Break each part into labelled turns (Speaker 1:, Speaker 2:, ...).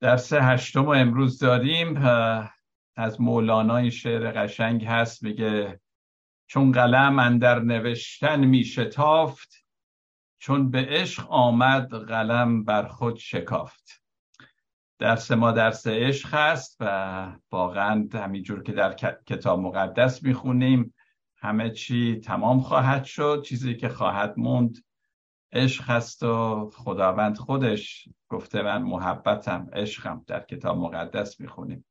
Speaker 1: درس هشتم رو امروز داریم از مولانا این شعر قشنگ هست میگه چون قلم اندر نوشتن می شتافت چون به عشق آمد قلم بر خود شکافت. درس ما درس عشق هست و واقعا همینجور که در کتاب مقدس می‌خونیم همه چی تمام خواهد شد. چیزی که خواهد موند عشق هست و خداوند خودش گفته من محبتم عشقم در کتاب مقدس می‌خونیم.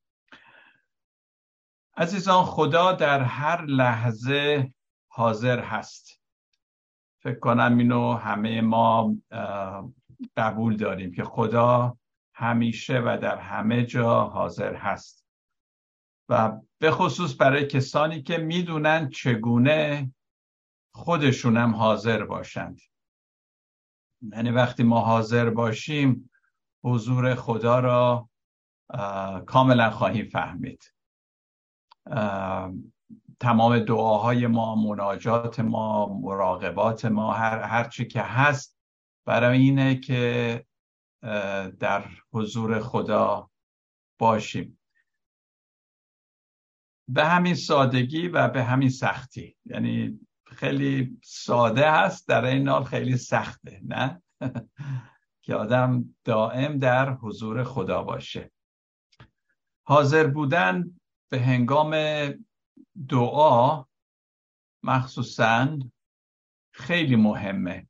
Speaker 1: عزیزان خدا در هر لحظه حاضر هست. فکر کنم اینو همه ما قبول داریم که خدا همیشه و در همه جا حاضر هست. و به خصوص برای کسانی که می‌دونن چگونه خودشونم حاضر باشند. یعنی وقتی ما حاضر باشیم حضور خدا را کاملا خواهیم فهمید. تمام دعاهای ما مناجات ما مراقبات ما هر, هر چی که هست برای اینه که در حضور خدا باشیم. به همین سادگی و به همین سختی. یعنی خیلی ساده هست در این حال خیلی سخته نه؟ که آدم دائم در حضور خدا باشه. حاضر بودن به هنگام دعا مخصوصا خیلی مهمه.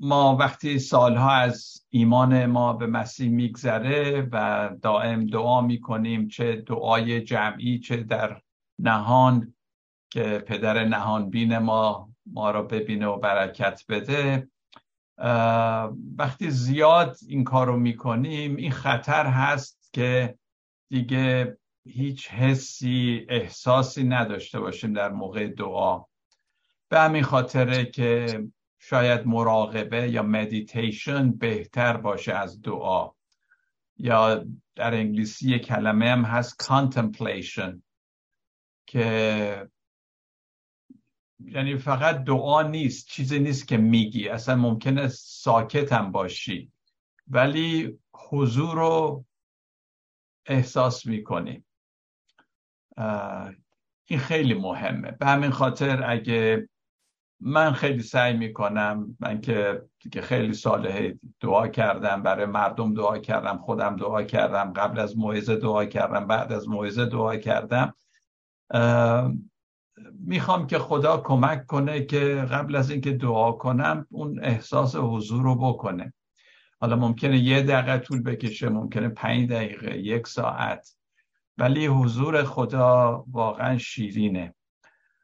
Speaker 1: ما وقتی سالها از ایمان ما به مسیح میگذره و دائم دعا می‌کنیم چه دعای جمعی چه در نهان که پدر نهان بین ما ما را ببینه و برکت بده. وقتی زیاد این کار رو می‌کنیم این خطر هست که دیگه هیچ حسی احساسی نداشته باشیم در موقع دعا. به همین خاطره که شاید مراقبه یا مدیتیشن بهتر باشه از دعا. یا در انگلیسی کلمه هم هست contemplation که یعنی فقط دعا نیست چیزی نیست که میگی. اصلا ممکنه ساکت هم باشی. ولی حضور رو احساس می‌کنی. این خیلی مهمه. به همین خاطر اگه من خیلی سعی می‌کنم من که دیگه خیلی ساله دعا کردم برای مردم دعا کردم خودم دعا کردم قبل از موعظه دعا کردم بعد از موعظه دعا کردم می‌خوام که خدا کمک کنه که قبل از اینکه دعا کنم اون احساس حضور رو بکنه. حالا ممکنه یه دقیقه طول بکشه ممکنه پنج دقیقه یک ساعت. ولی حضور خدا واقعا شیرینه.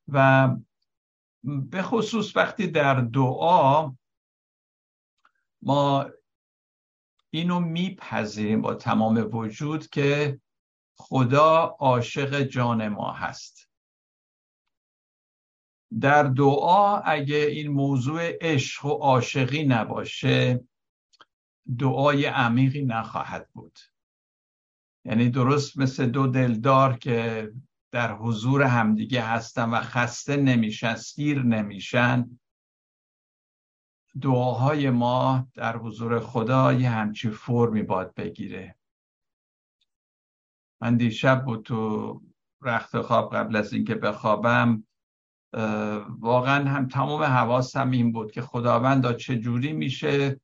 Speaker 1: و به خصوص وقتی در دعا ما اینو میپذیریم با تمام وجود که خدا عاشق جان ما هست. در دعا اگه این موضوع عشق و عاشقی نباشه دعای عمیقی نخواهد بود. یعنی درست مثل دو دلدار که در حضور همدیگه هستن و خسته نمیشن سیر نمیشن دعاهای ما در حضور خدا یه همچی فرمی باد بگیره. من دیشب بود تو رخت خواب قبل از اینکه بخوابم واقعا هم تمام حواسم این بود که خداوند چجوری میشه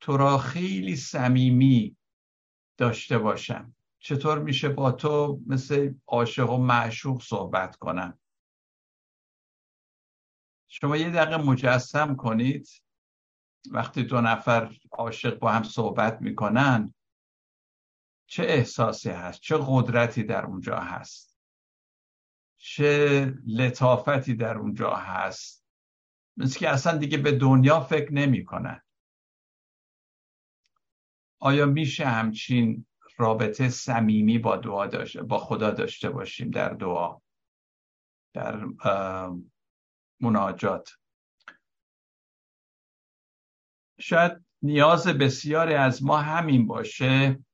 Speaker 1: تو را خیلی صمیمی داشته باشم. چطور میشه با تو مثل عاشق و معشوق صحبت کنم؟ شما یه دقیقه مجسم کنید. وقتی دو نفر عاشق با هم صحبت می‌کنن چه احساسی هست؟ چه قدرتی در اونجا هست؟ چه لطافتی در اونجا هست. مثل که اصلا دیگه به دنیا فکر نمی‌کنن. آیا میشه همچین رابطه صمیمی با دعا داشته با خدا داشته باشیم در دعا؟ در مناجات. شاید نیاز بسیاری از ما همین باشه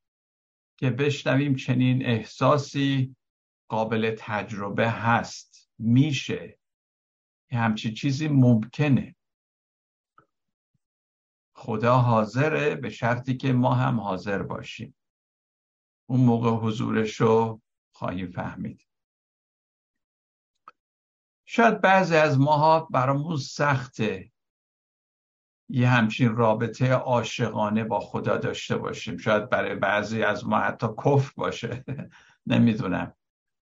Speaker 1: که بشنویم چنین احساسی قابل تجربه هست. میشه. همچی چیزی ممکنه. خدا حاضره به شرطی که ما هم حاضر باشیم. اون موقع حضورش رو خواهیم فهمید. شاید بعضی از ماها برامون سخته یه همچین رابطه عاشقانه با خدا داشته باشیم. شاید برای بعضی از ما حتی کف باشه. نمی‌دونم.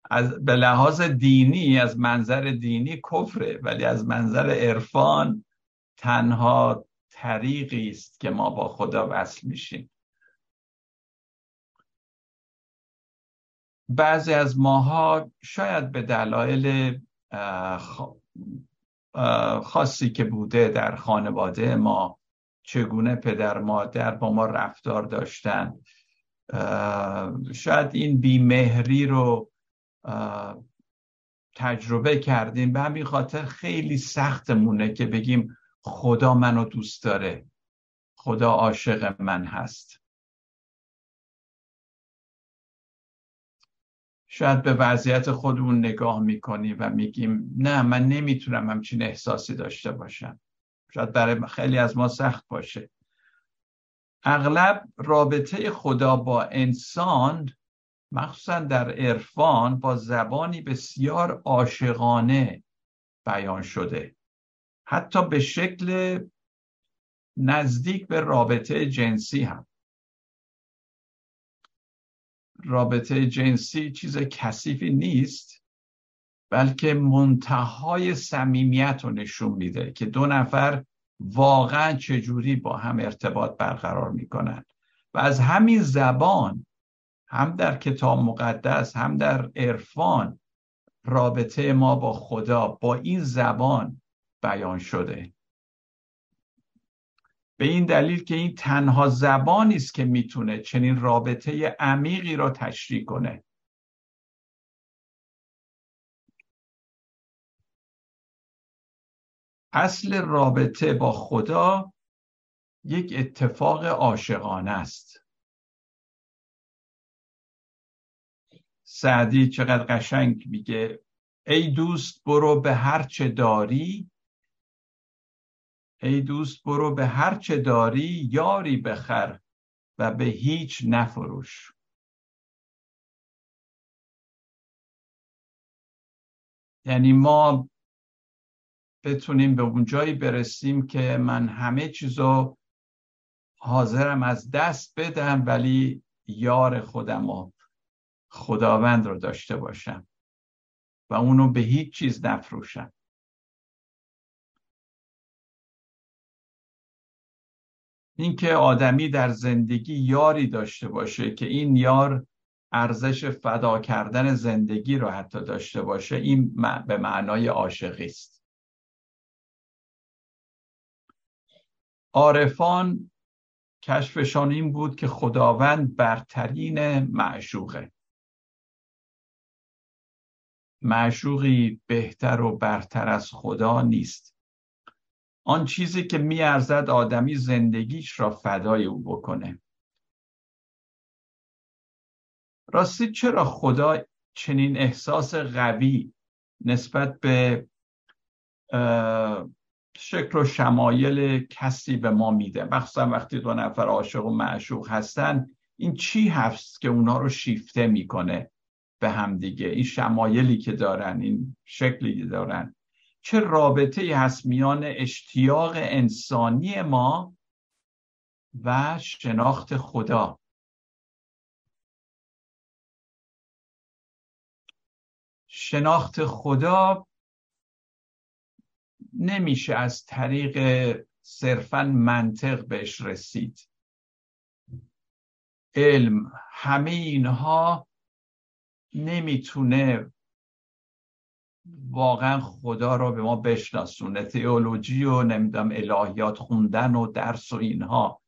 Speaker 1: از به لحاظ دینی از منظر دینی کفره ولی از منظر عرفان تنها طریقی است که ما با خدا وصل میشیم. بعضی از ماها شاید به دلایل خاصی که بوده در خانواده ما چگونه پدر مادر با ما رفتار داشتن. شاید این بیمهری رو تجربه کردیم به همین خاطر خیلی سختمونه که بگیم خدا منو دوست داره. خدا عاشق من هست. شاید به وضعیت خودمون نگاه می‌کنیم و میگیم نه من نمی‌تونم همچین احساسی داشته باشم. شاید برای خیلی از ما سخت باشه. اغلب رابطه خدا با انسان مخصوصا در عرفان با زبانی بسیار عاشقانه بیان شده. حتی به شکل نزدیک به رابطه جنسی هم. رابطه جنسی چیز کثیفی نیست بلکه منتهای صمیمیت رو نشون میده که دو نفر واقعا چجوری با هم ارتباط برقرار می‌کنن. و از همین زبان هم در کتاب مقدس هم در عرفان رابطه ما با خدا با این زبان بیان شده. به این دلیل که این تنها زبانی است که می‌تونه چنین رابطه عمیقی را تشریح کنه. اصل رابطه با خدا یک اتفاق عاشقانه است. سعدی چقدر قشنگ میگه. ای دوست برو به هر چه داری ای دوست برو به هر چه داری یاری بخر و به هیچ نفروش. یعنی ما بتونیم به اون جایی برسیم که من همه چیزو حاضرم از دست بدم ولی یار خودم و خداوند رو داشته باشم و اونو به هیچ چیز نفروشم. اینکه آدمی در زندگی یاری داشته باشه که این یار ارزش فدا کردن زندگی رو حتی داشته باشه این به معنای عاشقی است. عارفان کشفشان این بود که خداوند برترین معشوقه. معشوقی بهتر و برتر از خدا نیست. آن چیزی که میارزد آدمی زندگیش را فدای او بکنه. راستی چرا خدا چنین احساس قوی نسبت به شکل و شمایل کسی به ما میده؟ مخصوصا وقتی دو نفر عاشق و معشوق هستن این چی هست که اونا رو شیفته می‌کنه؟ به همدیگه این شمایلی که دارن این شکلی که دارن. چه رابطه هست میان اشتیاق انسانی ما و شناخت خدا؟ شناخت خدا نمیشه از طریق صرفا منطق بهش رسید. علم همه اینها نمی‌تونه واقعا خدا رو به ما بشناسونه. تئولوژی و نمی‌دونم الهیات خوندن و درس و اینها.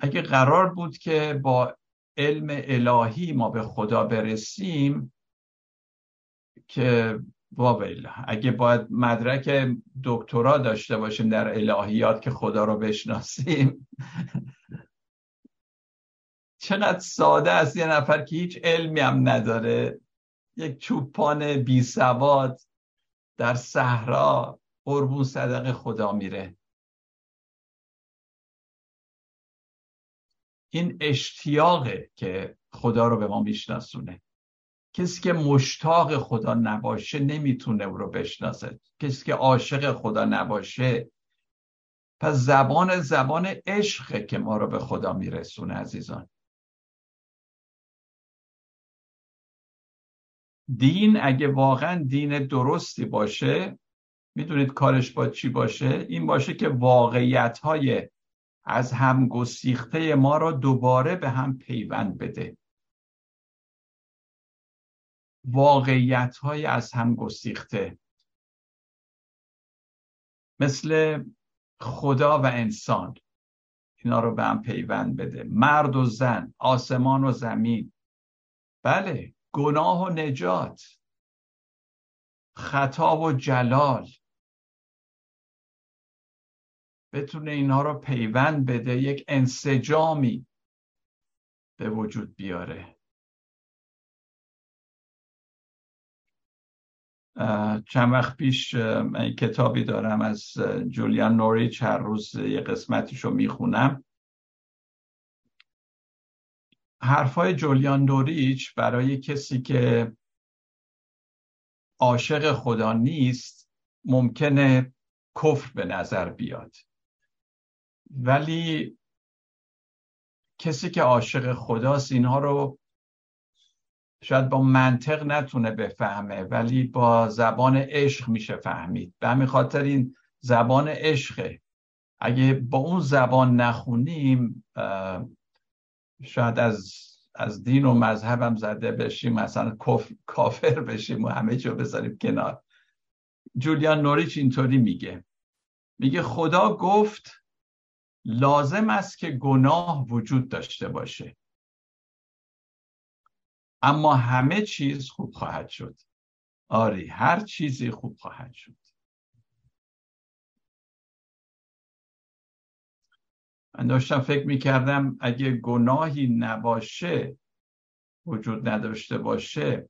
Speaker 1: اگه قرار بود که با علم الهی ما به خدا برسیم که واویل اگه باید مدرک دکترا داشته باشیم در الهیات که خدا رو بشناسیم چقدر ساده است یه نفر که هیچ علمی هم نداره. یک چوپان بی سواد در صحرا قربون صدق خدا میره. این اشتیاقه که خدا رو به ما میشناسونه. کسی که مشتاق خدا نباشه نمی‌تونه او رو بشناسه. کسی که عاشق خدا نباشه پس زبان زبان عشقه که ما رو به خدا میرسونه عزیزان. دین اگه واقعا دین درستی باشه می‌دونید کارش با چی باشه؟ این باشه که واقعیت های از هم گسیخته ما را دوباره به هم پیوند بده. واقعیت های از هم گسیخته. مثل خدا و انسان. اینا رو به هم پیوند بده. مرد و زن آسمان و زمین. بله. گناه و نجات خطا و جلال. بتونه اینها رو پیوند بده یک انسجامی به وجود بیاره. چند وقت پیش کتابی دارم از جولیان نوریچ هر روز یه قسمتیش رو می‌خونم. حرفای جولیان نوریچ برای کسی که عاشق خدا نیست ممکنه کفر به نظر بیاد. ولی کسی که عاشق خداست اینها رو شاید با منطق نتونه بفهمه ولی با زبان عشق میشه فهمید. به همین خاطر این زبان عشقه. اگه با اون زبان نخونیم شاید از از دین و مذهبم زده بشیم مثلا کافر بشیم و همه جا بذاریم کنار. جولیان نوریچ اینطوری میگه. میگه خدا گفت لازم است که گناه وجود داشته باشه. اما همه چیز خوب خواهد شد. آری هر چیزی خوب خواهد شد. من داشتم فکر می‌کردم اگه گناهی نباشه وجود نداشته باشه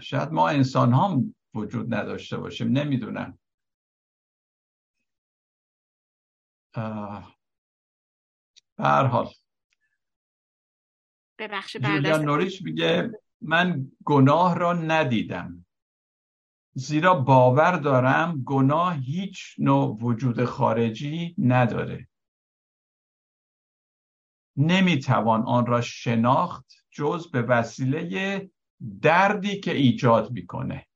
Speaker 1: شاید ما انسان هم وجود نداشته باشیم نمی‌دونم. هر حال. جولیان نوریچ میگه من گناه را ندیدم. زیرا باور دارم گناه هیچ نوع وجود خارجی نداره. نمی‌توان آن را شناخت جز به وسیله دردی که ایجاد می‌کنه.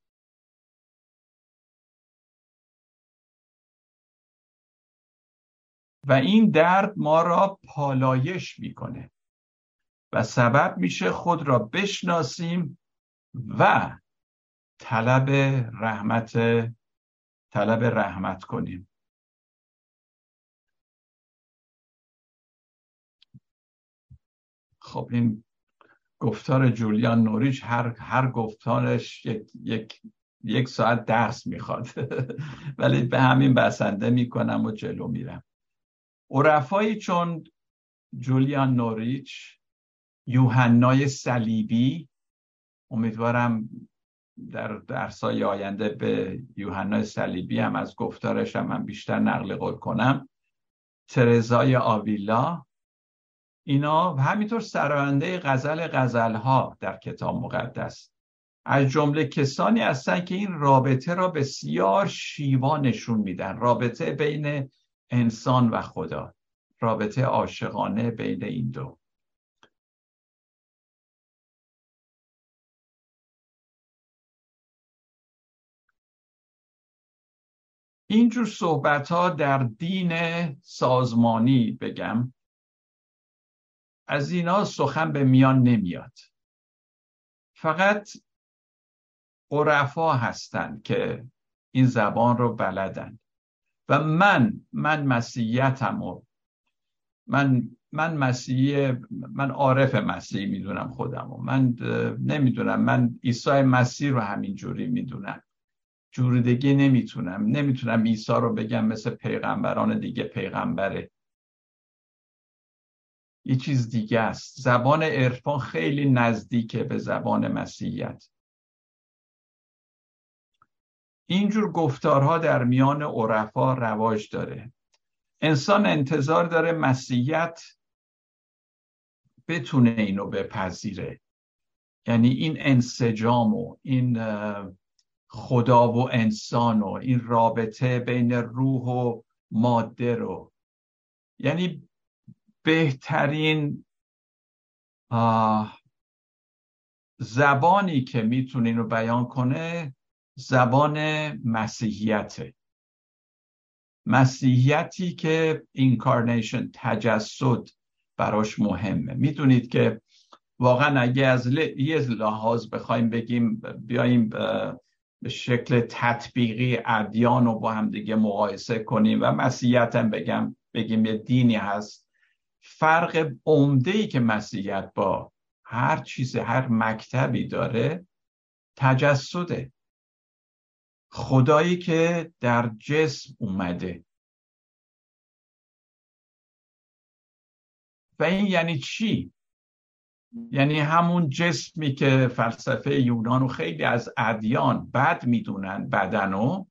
Speaker 1: و این درد ما را پالایش می‌کنه. و سبب میشه خود را بشناسیم و طلب رحمت طلب رحمت کنیم. خب این گفتار جولیان نوریچ هر هر گفتارش یک یک یک ساعت درس می‌خواد. ولی به همین بسنده می‌کنم و جلو میرم. عرفایی چون جولیان نوریچ یوحنای صلیبی امیدوارم در درسای آینده به یوحنای صلیبی هم از گفتارش هم من بیشتر نقل قول کنم. ترزای آویلا. اینا همینطور سراینده غزل غزل ها در کتاب مقدس. از جمله کسانی هستن که این رابطه را بسیار شیوا نشون میدن. رابطه بین انسان و خدا. رابطه عاشقانه بین این دو. اینجور صحبت ها در دین سازمانی بگم از اینا سخن به میان نمیاد. فقط عرفا هستند که این زبان رو بلدن. و من من مسیحیتم و من من مسیحی من عارف مسیحی می‌دونم خودم و من نمی‌دونم من عیسی مسیح رو همین جوری می‌دونم. جوریدگی نمی‌تونم. نمی‌تونم عیسی رو بگم مثل پیغمبران دیگه پیغمبره. یه چیز دیگه است. زبان عرفان خیلی نزدیکه به زبان مسیحیت. اینجور گفتارها در میان عرفا رواج داره. انسان انتظار داره مسیحیت بتونه اینو بپذیره. یعنی این انسجام و این خدا و انسان و این رابطه بین روح و ماده رو. یعنی بهترین زبانی که می‌تونه رو بیان کنه زبان مسیحیته. مسیحیتی که اینکارنیشن تجسد براش مهمه. می‌دونید که واقعا اگه از یه لحاظ بخوایم بگیم بیایم به شکل تطبیقی ادیان رو با هم دیگه مقایسه کنیم و مسیحیت هم بگم بگیم یه دینی هست. فرق عمده ای که مسیحیت با هر چیز هر مکتبی داره تجسده. خدایی که در جسم اومده. و این یعنی چی؟ یعنی همون جسمی که فلسفه یونان و خیلی از ادیان بد می‌دونن بدنو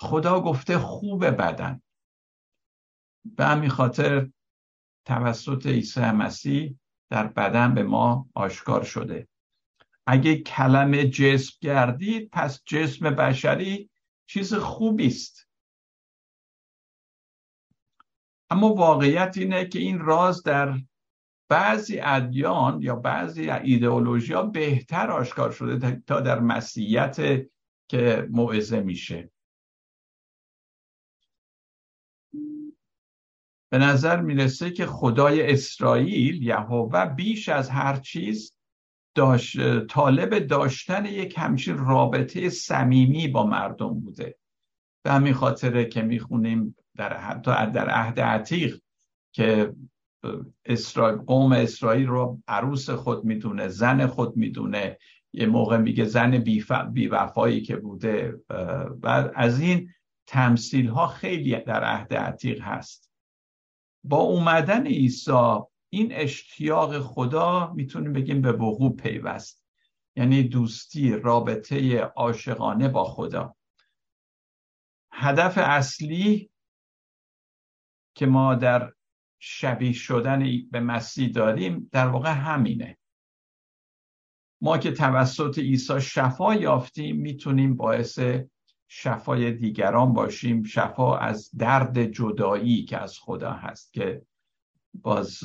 Speaker 1: خدا گفته خوب بدن. به همین خاطر توسط عیسی مسیح در بدن به ما آشکار شده. اگه کلمه جسم گردید پس جسم بشری چیز خوبی است. اما واقعیت اینه که این راز در بعضی ادیان یا بعضی ایدئولوژی ها بهتر آشکار شده تا در مسیحیت که موعظه میشه. به نظر می‌رسه که خدای اسرائیل یهوه بیش از هر چیز داشت، طالب داشتن یک همچین رابطه صمیمی با مردم بوده. به همین خاطره که می‌خونیم در حتی در عهد عتیق که اسرائیل قوم اسرائیل رو عروس خود می‌دونه زن خود می‌دونه. یه موقع میگه زن بیوفایی که بوده. و از این تمثیل ها خیلی در عهد عتیق هست. با اومدن عیسی این اشتیاق خدا می‌تونیم بگیم به وقوع پیوست. یعنی دوستی رابطه عاشقانه با خدا. هدف اصلی که ما در شبیه شدن به مسیح داریم در واقع همینه. ما که توسط عیسی شفا یافتیم می‌تونیم باعث شفای دیگران باشیم. شفا از درد جدایی که از خدا هست که باز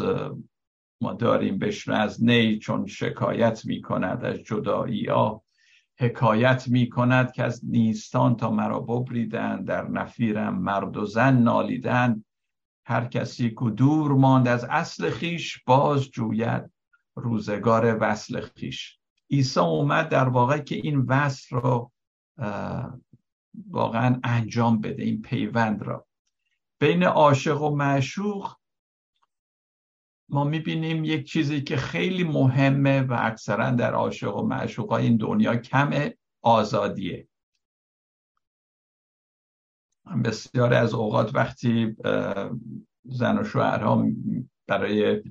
Speaker 1: ما داریم بشنو از نی چون شکایت می کند از جدایی ها حکایت می کند که از نیستان تا مرا ببریدن در نفیرم مرد و زن نالیدن. هر کسی که دور ماند از اصل خیش باز جوید روزگار وصل خیش. عیسی اومد در واقع که این وصل رو واقعا انجام بده این پیوند را. بین عاشق و معشوق ما می‌بینیم یک چیزی که خیلی مهمه و اکثرا در عاشق و معشوق این دنیا کم آزادیه. بسیار از اوقات وقتی زن و شوهرها برای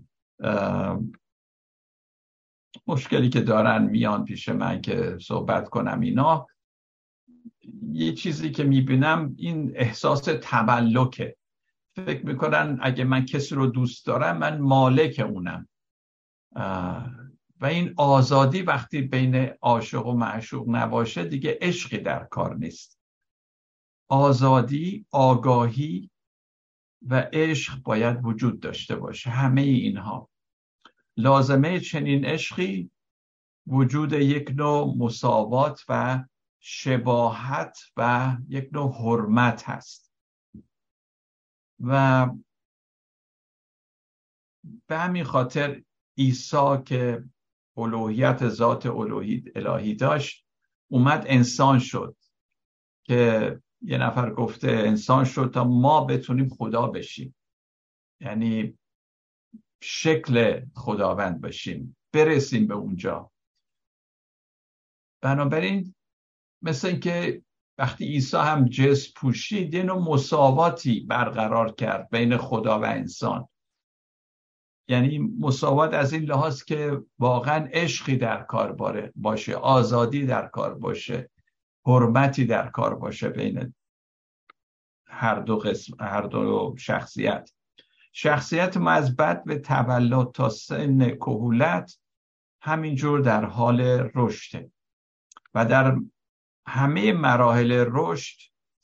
Speaker 1: مشکلی که دارن میان پیش من که صحبت کنم اینا یه چیزی که می‌بینم این احساس تملکه. فکر می‌کنن اگه من کسی رو دوست دارم من مالک اونم. و این آزادی وقتی بین عاشق و معشوق نباشه دیگه عشقی در کار نیست. آزادی آگاهی و عشق باید وجود داشته باشه. همه اینها. لازمه چنین عشقی وجود یک نوع مساوات و شباهت و یک نوع حرمت هست. و به همین خاطر عیسی که الوهیت ذات الوهی الهی داشت اومد انسان شد که یه نفر گفته انسان شد تا ما بتونیم خدا بشیم. یعنی شکل خداوند بشیم برسیم به اونجا. بنابراین مثل اینکه وقتی عیسی هم جسم پوشید یه نوع مساواتی برقرار کرد بین خدا و انسان. یعنی مساوات از این لحاظ که واقعا عشقی در کار باشه آزادی در کار باشه. حرمتی در کار باشه بین هر دو, قسم، هر دو شخصیت. شخصیت ما از بد به تولد تا سن کهولت همینجور در حال رشده و در همه مراحل رشد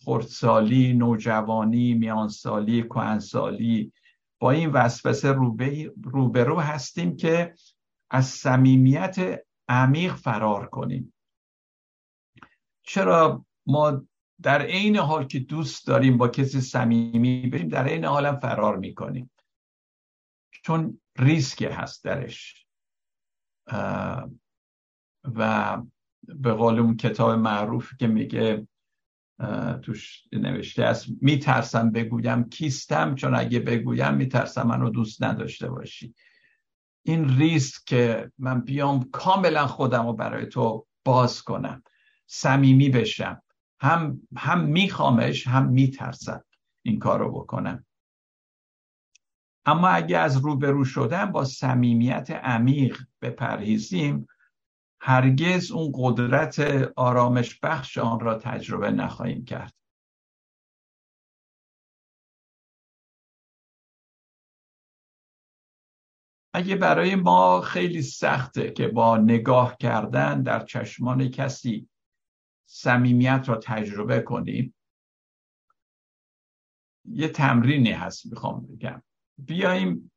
Speaker 1: خردسالی، نوجوانی، میانسالی، کهنسالی با این وسوسه روبرو هستیم که از صمیمیت عمیق فرار کنیم. چرا ما در عین حال که دوست داریم با کسی صمیمی بریم در عین حال فرار می‌کنیم. چون ریسک هست درش. و به قول اون کتاب معروف که میگه توش نوشته است میترسم بگویم کیستم چون اگه بگویم میترسم منو دوست نداشته باشی. این ریسک که من بیام کاملا خودم رو برای تو باز کنم. صمیمی بشم. هم هم میخوامش هم میترسم این کار رو بکنم. اما اگه از روبرو شدن با صمیمیت عمیق بپرهیزیم هرگز اون قدرت آرامش بخش آن را تجربه نخواهیم کرد. اگه برای ما خیلی سخته که با نگاه کردن در چشمان کسی صمیمیت را تجربه کنیم. یه تمرینی هست می‌خوام بگم. بیایم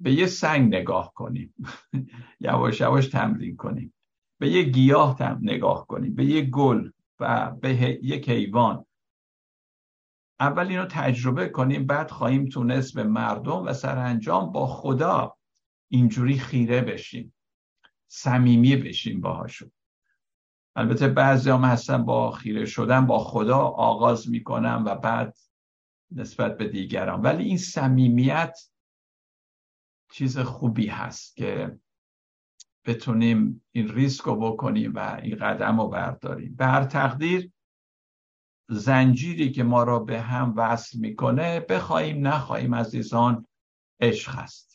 Speaker 1: به یه سنگ نگاه کنیم. یواش یواش تمرین کنیم. به یه گیاه نگاه کنیم. به یه گل و به یک حیوان اول اینو تجربه کنیم بعد خواهیم تونست به مردم و سرانجام با خدا اینجوری خیره بشیم. صمیمی بشیم باهاشون. البته بعضی هم هستن با خیره شدن با خدا آغاز می‌کنن و بعد نسبت به دیگران. ولی این صمیمیت چیز خوبی هست که بتونیم این ریسک رو بکنیم و این قدم رو برداریم. به هر تقدیر زنجیری که ما را به هم وصل می‌کنه بخواهیم نخواهیم عزیزان عشق هست.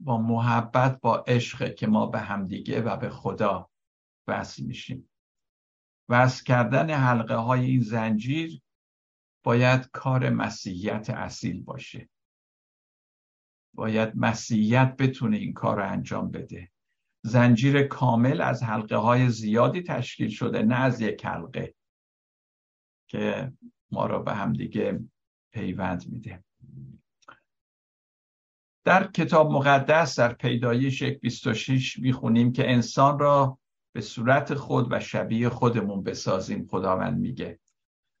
Speaker 1: با محبت با عشق که ما به همدیگه و به خدا وصل میشیم. وصل کردن حلقه های این زنجیر باید کار مسیحیت اصیل باشه. باید مسیحیت بتونه این کار رو انجام بده. زنجیر کامل از حلقه های زیادی تشکیل شده نه از یک حلقه که ما را به هم دیگه پیوند میده. در کتاب مقدس در پیدایش 26 می‌خونیم که انسان را به صورت خود و شبیه خودمون بسازیم خداوند میگه.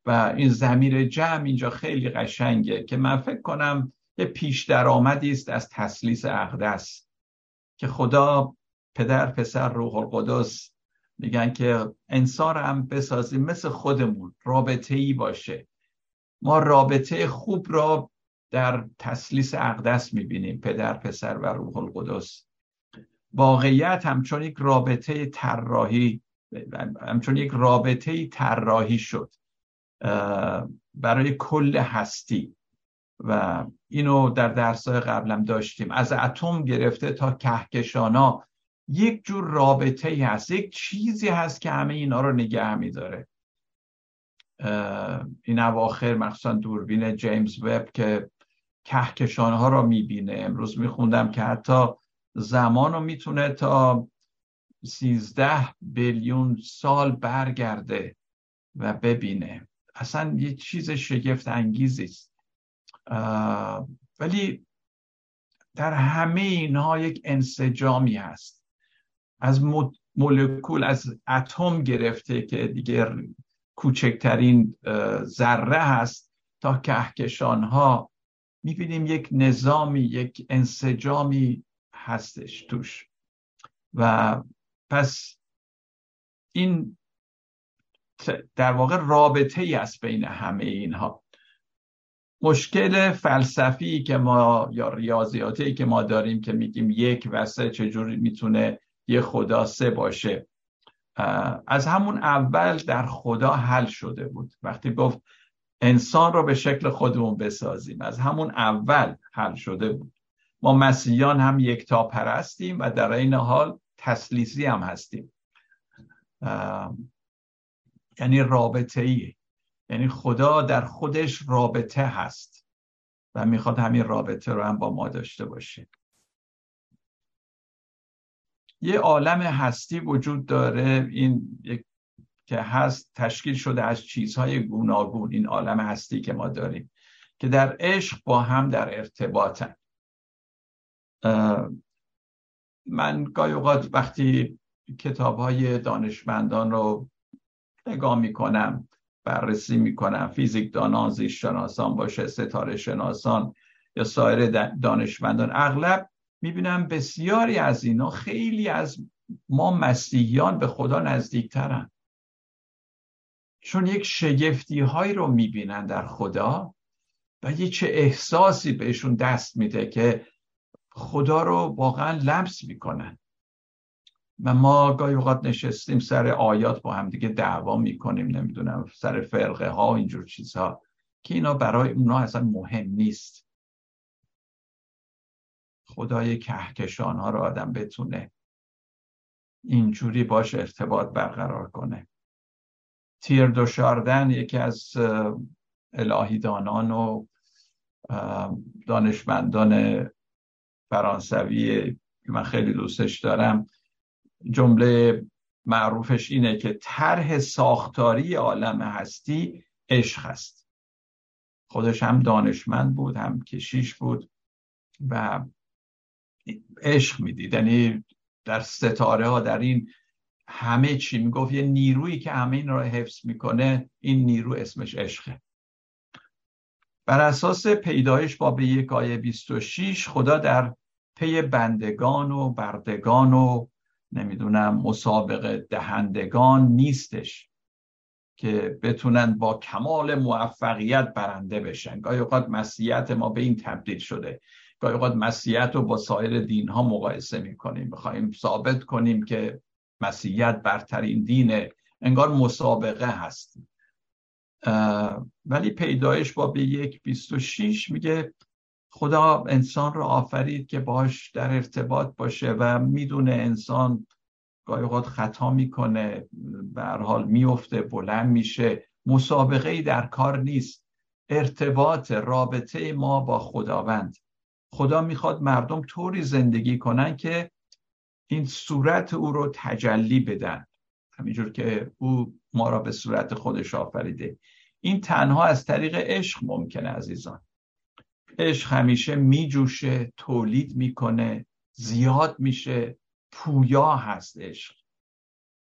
Speaker 1: و این زمیر جمع اینجا خیلی قشنگه که من فکر کنم یه پیش درآمدی است از تسلیس اقدس که خدا پدر پسر روح القدس میگن که انسان هم بسازیم مثل خودمون رابطه ای باشه. ما رابطه خوب را در تسلیس اقدس می‌بینیم پدر پسر و روح القدس. واقعیت همچون یک رابطه طراحی همچون یک رابطه طراحی شد برای کل هستی. و اینو در درسای قبلم داشتیم. از اتم گرفته تا کهکشانا یک جور رابطه هست یک چیزی هست که همه اینا رو نگه میداره. این اواخر مخصوصا دوربین جیمز وب که کهکشان ها رو می‌بینه. امروز میخوندم که حتی زمان رو می‌تونه تا سیزده بیلیون سال برگرده و ببینه. اصلا یه چیز شگفت انگیزی است. ولی در همه اینها یک انسجامی هست. از مولکول از اتم گرفته که دیگه کوچکترین ذره هست تا کهکشان ها می‌بینیم یک نظامی یک انسجامی هستش توش. و پس این در واقع رابطه ای است بین همه اینها. مشکل فلسفی که ما یا ریاضیاتی که ما داریم که میگیم یک و سه چجوری می‌تونه یه خدا سه باشه از همون اول در خدا حل شده بود. وقتی گفت انسان را به شکل خودمون بسازیم. از همون اول حل شده بود. ما مسیحیان هم یکتا پرستیم و در این حال تسلیسی هم هستیم. یعنی رابطه ایه یعنی خدا در خودش رابطه هست و می‌خواد همین رابطه رو هم با ما داشته باشه. یه عالم هستی وجود داره. این یک که هست تشکیل شده از چیزهای گوناگون این عالم هستی که ما داریم که در عشق با هم در ارتباطن. من گاهی اوقات وقتی کتاب های دانشمندان رو نگاه می‌کنم بررسی می‌کنم فیزیک دانان زیست شناسان باشه ستاره شناسان یا سایر دانشمندان اغلب می‌بینم بسیاری از اینا خیلی از ما مسیحیان به خدا نزدیکترن. چون یک شگفتی هایی رو می‌بینن در خدا و یه چه احساسی بهشون دست میده که خدا رو واقعا لمس می‌کنن. و ما گاهی اوقات نشستیم سر آیات با هم دیگه دعوا می‌کنیم نمی‌دونم سر فرقه ها اینجور چیزها که اینا برای اونا اصلا مهم نیست. خدای کهکشان ها رو آدم بتونه اینجوری باش ارتباط برقرار کنه. تیر دوشاردن یکی از الهیدانان و دانشمندان فرانسوی که من خیلی دوستش دارم. جمله معروفش اینه که طرح ساختاری عالم هستی عشق است. خودش هم دانشمند بود هم کشیش بود و عشق می‌دید. یعنی در ستاره ها در این همه چی می‌گفت یه نیرویی که همه این رو حفظ می‌کنه این نیرو اسمش عشقه. بر اساس پیدایش باب یک آیه 26 خدا در پی بندگان و بردگان و نمی‌دونم مسابقه دهندگان نیستش که بتونن با کمال موفقیت برنده بشن. گاهی اوقات مسیحیت ما به این تبدیل شده. گاهی اوقات مسیحیت رو با سایر دین ها مقایسه می‌کنیم. بخوایم ثابت کنیم که مسیحیت برترین دینه انگار مسابقه هست. ولی پیدایش با به یک بیست و شیش میگه خدا انسان رو آفرید که باش در ارتباط باشه و می‌دونه انسان گاهی اوقات خطا می‌کنه به حال میفته بلند میشه. مسابقه ای در کار نیست. ارتباط رابطه ما با خداوند. خدا می‌خواد مردم طوری زندگی کنن که این صورت او رو تجلی بدن. همینجور که او ما را به صورت خودش آفریده. این تنها از طریق عشق ممکنه عزیزان. عشق همیشه میجوشه تولید می‌کنه زیاد میشه. پویا هست عشق.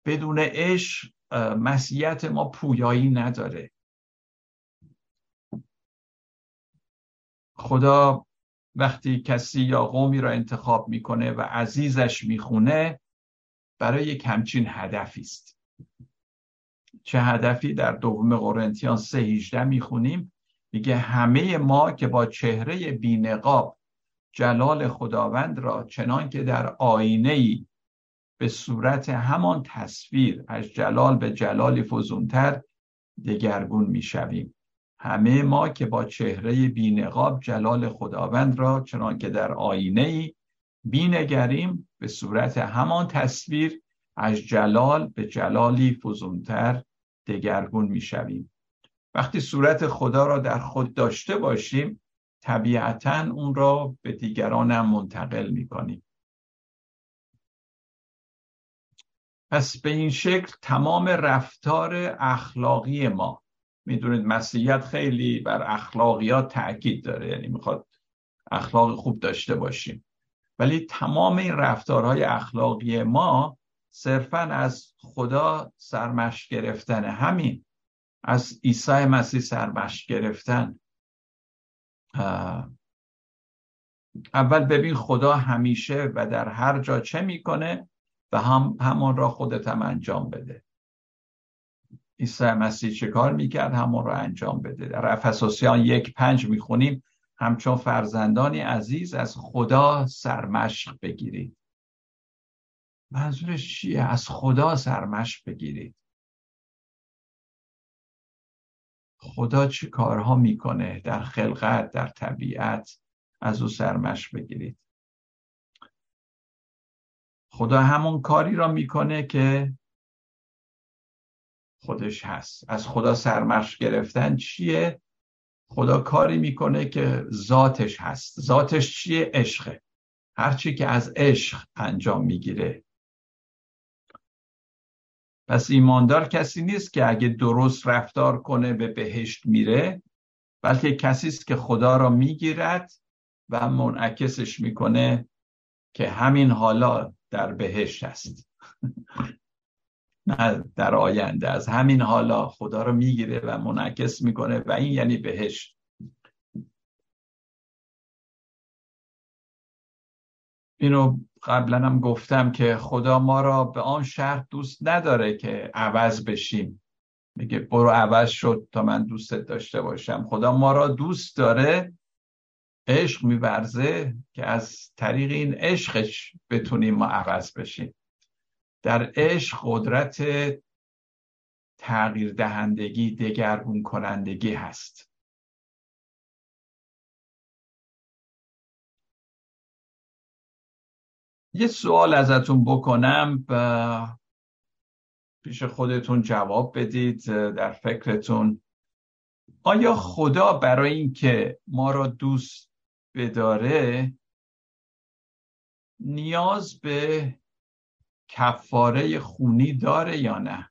Speaker 1: بدون عشق مسیحیت ما پویایی نداره. خدا وقتی کسی یا قومی را انتخاب می‌کنه و عزیزش می‌خونه برای یک همچین هدفی است. چه هدفی؟ در دوم قرنتیان سه هیجده می‌خونیم. میگه همه ما که با چهره بینقاب جلال خداوند را چنان که در آینه ای به صورت همان تصویر از جلال به جلالی فزونتر دگرگون می‌شویم. همه ما که با چهره بینقاب جلال خداوند را چنان که در آینه ای بینگریم به صورت همان تصویر از جلال به جلالی فزونتر دگرگون می‌شویم. وقتی صورت خدا را در خود داشته باشیم طبیعتا اون را به دیگران هم منتقل می‌کنیم. پس به این شکل تمام رفتار اخلاقی ما می‌دونید مسیحیت خیلی بر اخلاقیات تاکید داره یعنی می‌خواد اخلاق خوب داشته باشیم. ولی تمام این رفتارهای اخلاقی ما صرفا از خدا سرمش گرفتن. همین از عیسی مسیح سرمش گرفتن. اول ببین خدا همیشه و در هر جا چه می‌کنه و هم همان را خودت هم انجام بده. عیسی مسیح چه کار می‌کرد؟ همون را انجام بده. در افسوسیان یک پنج می‌خونیم. همچون فرزندانی عزیز از خدا سرمشق بگیرید. منظورش چیه؟ از خدا سرمشق بگیرید. خدا چه کارها می‌کنه؟ در خلقت در طبیعت از او سرمشق بگیرید. خدا همون کاری را می‌کنه که خودش هست. از خدا سرمش گرفتن چیه؟ خدا کاری می‌کنه که ذاتش هست. ذاتش چیه؟ عشقه. هرچی که از عشق انجام می‌گیره. پس ایماندار کسی نیست که اگه درست رفتار کنه به بهشت میره بلکه کسی است که خدا را می‌گیرد و منعکسش می‌کنه که همین حالا در بهشت است. نه در آینده از همین حالا خدا رو می‌گیره و منعکس می‌کنه و این یعنی بهشت اینو قبلا هم گفتم که خدا ما را به آن شهر دوست نداره که عوض بشیم. میگه برو عوض شد تا من دوستت داشته باشم. خدا ما را دوست داره عشق میورزه که از طریق این عشقش بتونیم ما عوض بشیم. در عشق قدرت تغییر دهندگی دگرگون کنندگی هست. یه سوال ازتون بکنم پیش خودتون جواب بدید در فکرتون. آیا خدا برای اینکه ما را دوست بداره نیاز به کفاره خونی داره یا نه؟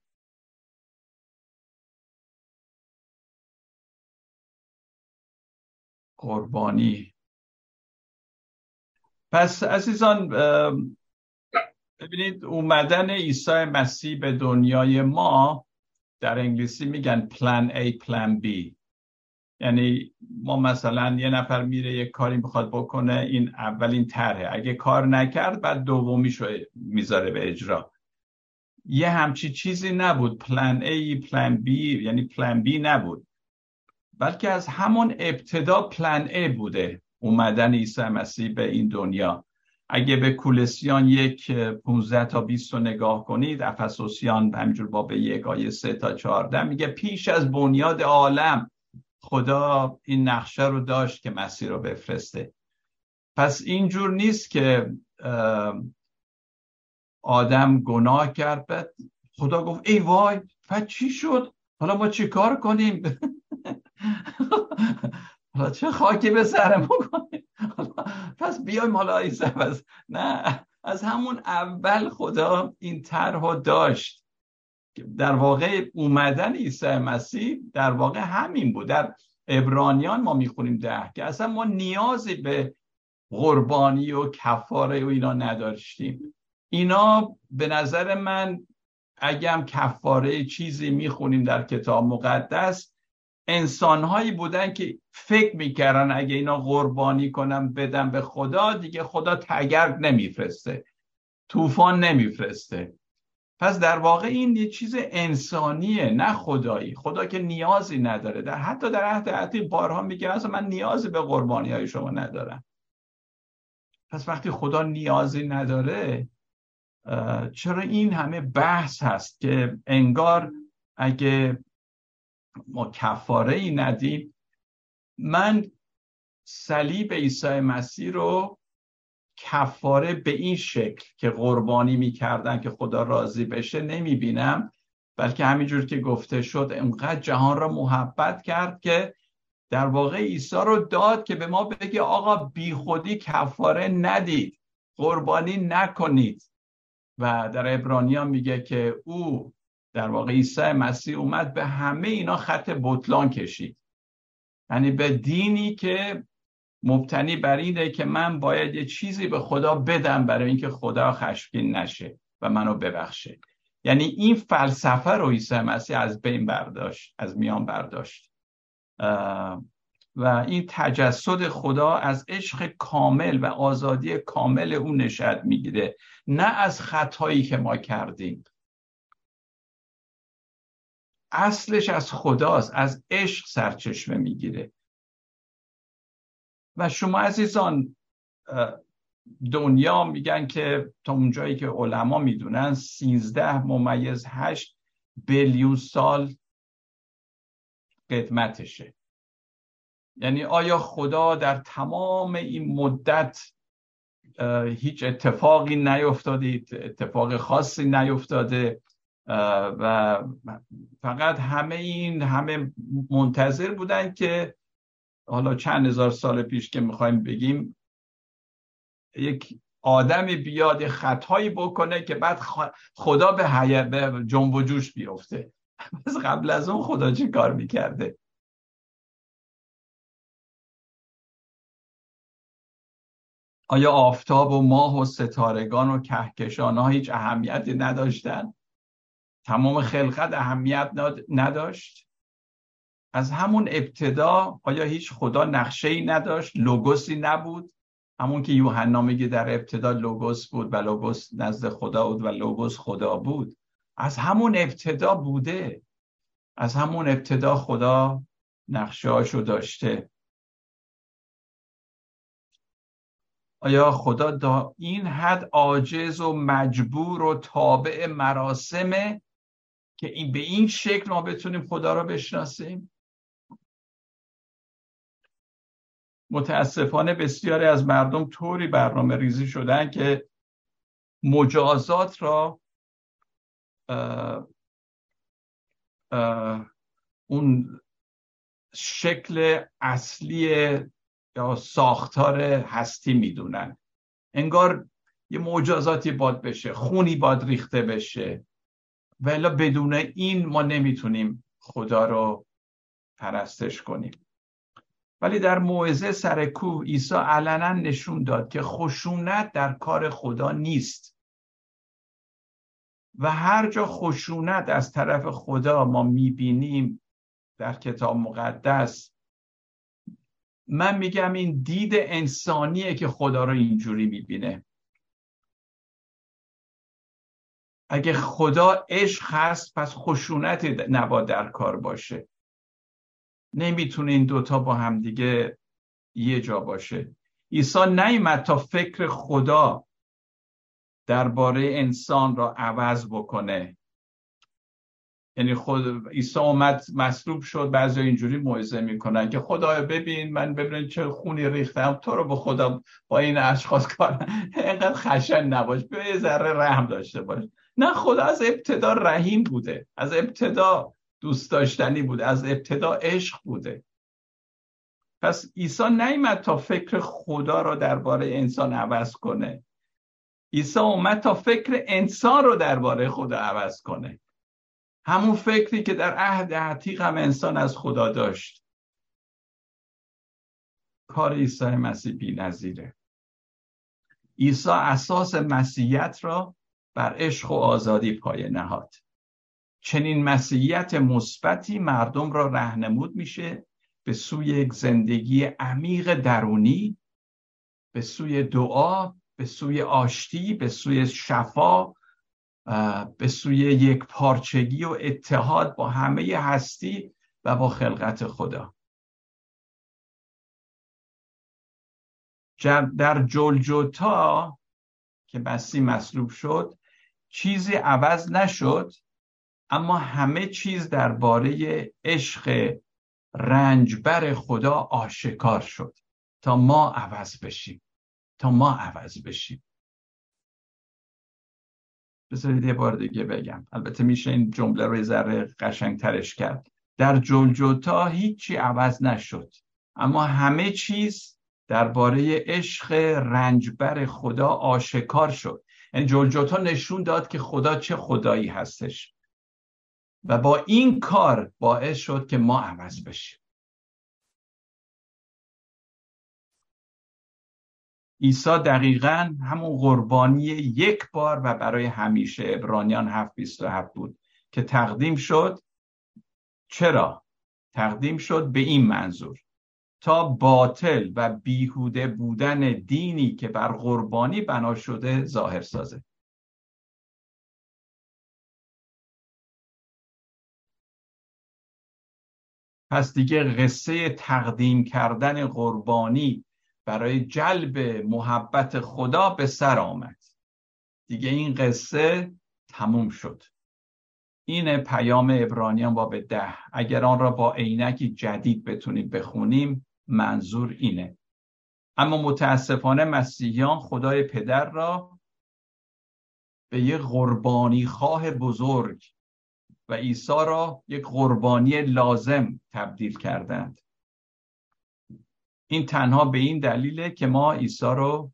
Speaker 1: قربانی. پس عزیزان ببینید اومدن عیسی مسیح به دنیای ما در انگلیسی میگن پلان A پلان B. یعنی ما مثلا یه نفر میره یه کاری می‌خواد بکنه این اولین طرحه. اگه کار نکرد بعد دومیشو می‌ذاره به اجرا. یه همچی چیزی نبود. پلان A پلان B یعنی پلان B نبود. بلکه از همون ابتدا پلان A بوده. اومدن عیسی مسیح به این دنیا. اگه به کولسیان یک 15 تا 20 رو نگاه کنید افسوسیان همینجور با به یک آیه 3 تا 14 میگه پیش از بنیاد عالم خدا این نقشه رو داشت که مسیح رو بفرسته. پس اینجور نیست که آدم گناه کرد بعد خدا گفت ای وای پس چی شد؟ حالا ما چی کار کنیم؟ حالا چه خاکی به سرمون کنیم؟ پس بیایم حالا پس نه از همون اول خدا این طرح داشت. در واقع اومدن عیسی مسیح در واقع همین بود. در ابرانیان ما می‌خونیم ده که اصلا ما نیازی به قربانی و کفاره و اینا نداشتیم. اینا به نظر من اگه کفاره چیزی می‌خونیم در کتاب مقدس انسانهایی بودن که فکر می‌کردن اگه اینا قربانی کنم بدم به خدا دیگه خدا تگرگ نمیفرسته طوفان نمیفرسته. پس در واقع این یه چیز انسانیه نه خدایی. خدا که نیازی نداره. در حتی در عهد عتیق بارها میگه اصلا من نیازی به قربانی های شما ندارم. پس وقتی خدا نیازی نداره چرا این همه بحث هست که انگار اگه ما کفاره ای ندیم من صلیب عیسی مسیح رو کفاره به این شکل که قربانی می‌کردن که خدا راضی بشه نمی‌بینم. بلکه همینجور که گفته شد انقدر جهان را محبت کرد که در واقع عیسی رو داد که به ما بگه آقا بی خودی کفاره ندید قربانی نکنید. و در ابرانیان میگه که او در واقع عیسی مسیح اومد به همه اینا خط بطلان کشید. یعنی به دینی که مبتنی بر اینه که من باید یه چیزی به خدا بدم برای اینکه خدا خشمگین نشه و منو ببخشه. یعنی این فلسفه رو عیسی مسیح از بین برداشت از میان برداشت. و این تجسد خدا از عشق کامل و آزادی کامل او نشد می‌گیره نه از خطایی که ما کردیم. اصلش از خداست از عشق سرچشمه می‌گیره. و شما عزیزان دنیا میگن که تا اونجایی که علما می‌دونن سیزده ممیز هشت بیلیون سال قدمتشه. یعنی آیا خدا در تمام این مدت هیچ اتفاقی نیفتاده اتفاق خاصی نیفتاده و فقط همه این همه منتظر بودن که حالا چند هزار سال پیش که می‌خوایم بگیم یک آدمی بیاد خطایی بکنه که بعد خدا به, به جنب و جوش بیفته از قبل از اون خدا چه کار می‌کرده آیا آفتاب و ماه و ستارگان و کهکشان ها هیچ اهمیتی نداشتن؟ تمام خلقت اهمیت نداشت؟ از همون ابتدا آیا هیچ خدا نقشه ای نداشت؟ لوگوسی نبود؟ همون که یوحنا میگه در ابتدا لوگوس بود و لوگوس نزد خدا بود و لوگوس خدا بود از همون ابتدا بوده از همون ابتدا خدا نقشه داشته آیا خدا دا این حد عاجز و مجبور و تابع مراسمه که این به این شکل ما بتونیم خدا رو بشناسیم متاسفانه بسیاری از مردم طوری برنامه ریزی شدن که مجازات را اون شکل اصلی یا ساختار هستی می‌دونن. انگار یه مجازاتی باد بشه خونی باد ریخته بشه. ولی بدون این ما نمی‌تونیم خدا رو پرستش کنیم. ولی در موعظه سر کوه عیسی علنا نشون داد که خشونت در کار خدا نیست. و هر جا خشونت از طرف خدا ما می‌بینیم در کتاب مقدس من میگم این دید انسانیه که خدا رو اینجوری می‌بینه. اگه خدا عشق هست پس خشونت نبا در کار باشه. نمی‌تونه این دوتا با همدیگه یه جا باشه. عیسی نیمد تا فکر خدا درباره انسان را عوض بکنه. یعنی خود عیسی اومد مصلوب شد بعضی اینجوری موعظه می‌کنن که خدایا ببین من ببین چه خونی ریختم تو رو به خدا با این اشخاص کار اینقدر خشن نباش به یه ذره رحم داشته باش. نه خدا از ابتدا رحیم بوده از ابتدا دوست داشتنی بوده از ابتدا عشق بوده. پس عیسی نیمد تا فکر خدا رو درباره انسان عوض کنه. عیسی اومد تا فکر انسان رو درباره خدا عوض کنه. همون فکری که در عهد عتیق هم انسان از خدا داشت. کار عیسی مسیح بی نظیره. عیسی اساس مسیحیت را بر عشق و آزادی پایه نهاد. چنین مسیحیت مثبتی مردم را رهنمود میشه به سوی یک زندگی عمیق درونی به سوی دعا به سوی آشتی به سوی شفا به سوی یک پارچگی و اتحاد با همه هستی و با خلقت خدا. در جلجوتا که مسیح مصلوب شد چیزی عوض نشد اما همه چیز درباره عشق رنجبر خدا آشکار شد. تا ما عوض بشیم. تا ما عوض بشیم. بذارید یه بار دیگه بگم. البته میشه این جمله رو ذره قشنگ ترش کرد. در جلجوتا هیچی عوض نشد. اما همه چیز درباره عشق رنجبر خدا آشکار شد. یعنی جلجوتا نشون داد که خدا چه خدایی هستش. و با این کار باعث شد که ما عوض بشیم. عیسی دقیقا همون قربانی یک بار و برای همیشه ابرانیان 727 بود که تقدیم شد. چرا؟ تقدیم شد به این منظور. تا باطل و بیهوده بودن دینی که بر قربانی بنا شده ظاهر سازه. پس دیگه قصه تقدیم کردن قربانی برای جلب محبت خدا به سر آمد. دیگه این قصه تموم شد. این پیام ابرانیان باب ده. اگر آن را با عینکی جدید بتونیم بخونیم منظور اینه. اما متاسفانه مسیحیان خدای پدر را به یه قربانی خواه بزرگ و عیسی را یک قربانی لازم تبدیل کردند. این تنها به این دلیله که ما عیسی رو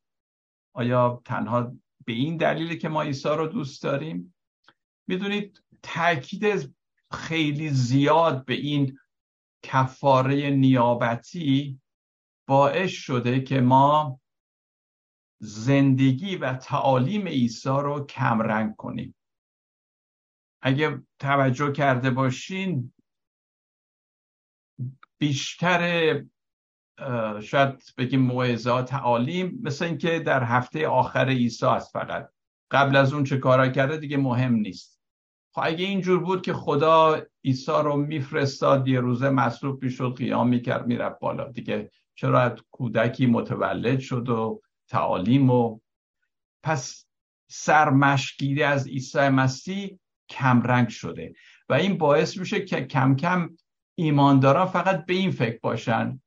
Speaker 1: آیا تنها به این دلیله که ما عیسی رو دوست داریم؟ می‌دونید تاکید خیلی زیاد به این کفاره نیابتی باعث شده که ما زندگی و تعالیم عیسی رو کمرنگ کنیم. اگه توجه کرده باشین بیشتر شاید بگیم موعظه تعالیم مثل اینکه در هفته آخر عیسی است فقط. قبل از اون چه کارا کرده دیگه مهم نیست. خب اگه اینجور بود که خدا عیسی رو میفرستاد یه روزه مصروف می‌شد قیام می‌کرد می‌رفت بالا. دیگه چرا کودکی متولد شد و تعالیم و پس سرمشگیری از عیسی مسیح کمرنگ شده. و این باعث میشه که کم کم ایمانداران فقط به این فکر باشن.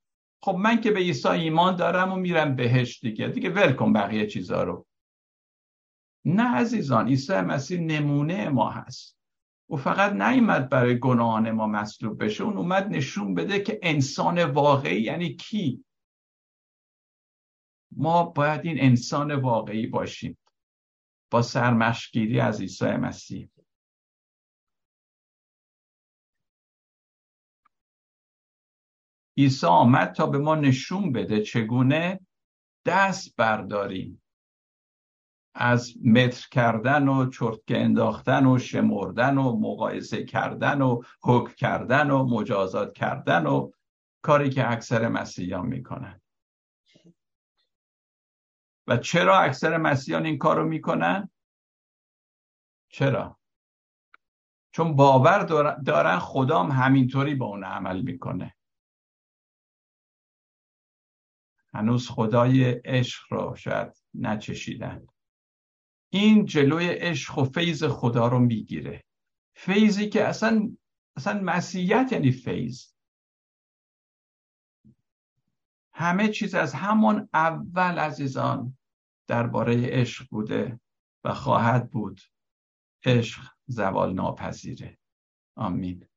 Speaker 1: خب من که به عیسی ایمان دارم و میرم بهش دیگه. دیگه ول کن بقیه چیزا رو. نه عزیزان عیسی مسیح نمونه ما هست. او فقط نیومد برای گناهان ما مصلوب بشه. اون اومد نشون بده که انسان واقعی یعنی کی. ما باید این انسان واقعی باشیم. با سرمشگیری از عیسی مسیح. عیسی آمد تا به ما نشون بده چگونه دست برداریم. از متر کردن و چرتکه انداختن و شمردن و مقایسه کردن و حکم کردن و مجازات کردن و کاری که اکثر مسیحیان می‌کنن. و چرا اکثر مسیحیان این کارو می‌کنن؟ چرا؟ چون باور دارن خدام همینطوری با اون عمل می‌کنه. هنوز خدای عشق را شاید نچشیدن این جلوی عشق و فیض خدا رو می‌گیره. فیضی که اصلا اصلا مسیحیت یعنی فیض. همه چیز از همون اول عزیزان درباره عشق بوده و خواهد بود. عشق زوال ناپذیره آمین.